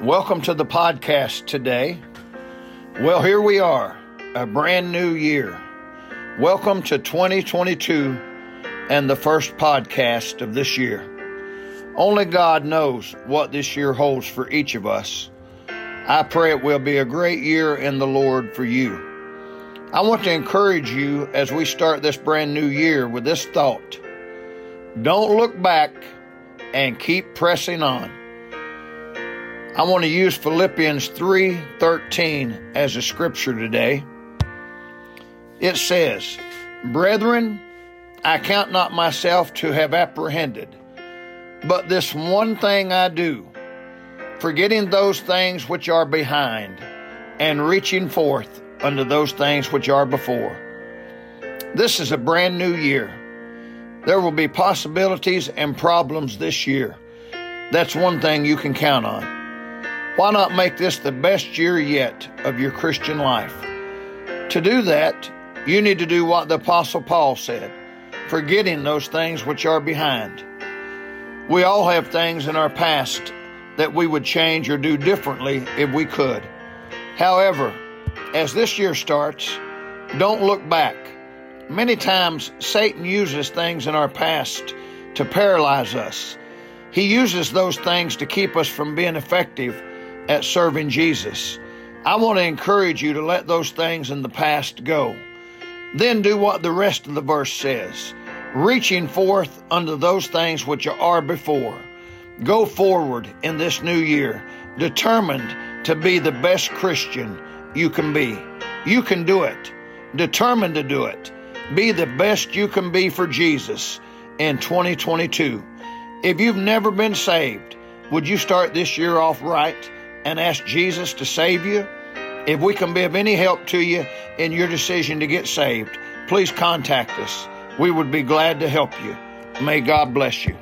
Welcome to the podcast today. Well, here we are, a brand new year. Welcome to 2022 and the first podcast of this year. Only God knows what this year holds for each of us. I pray it will be a great year in the Lord for you. I want to encourage you as we start this brand new year with this thought. Don't look back and keep pressing on. I want to use Philippians 3:13 as a scripture today. It says, "Brethren, I count not myself to have apprehended, but this one thing I do, forgetting those things which are behind, and reaching forth unto those things which are before." This is a brand new year. There will be possibilities and problems this year. That's one thing you can count on. Why not make this the best year yet of your Christian life? To do that, you need to do what the Apostle Paul said forgetting those things which are behind. We all have things in our past that we would change or do differently if we could. However, as this year starts, don't look back. Many times, Satan uses things in our past to paralyze us. He uses those things to keep us from being effective at serving Jesus. I want to encourage you to let those things in the past go. Then do what the rest of the verse says reaching forth unto those things which are before. Go forward in this new year, determined to be the best Christian you can be. You can do it. Determined to do it. Be the best you can be for Jesus in 2022. If you've never been saved, would you start this year off right? And ask Jesus to save you, if we can be of any help to you in your decision to get saved, please contact us. We would be glad to help you. May God bless you.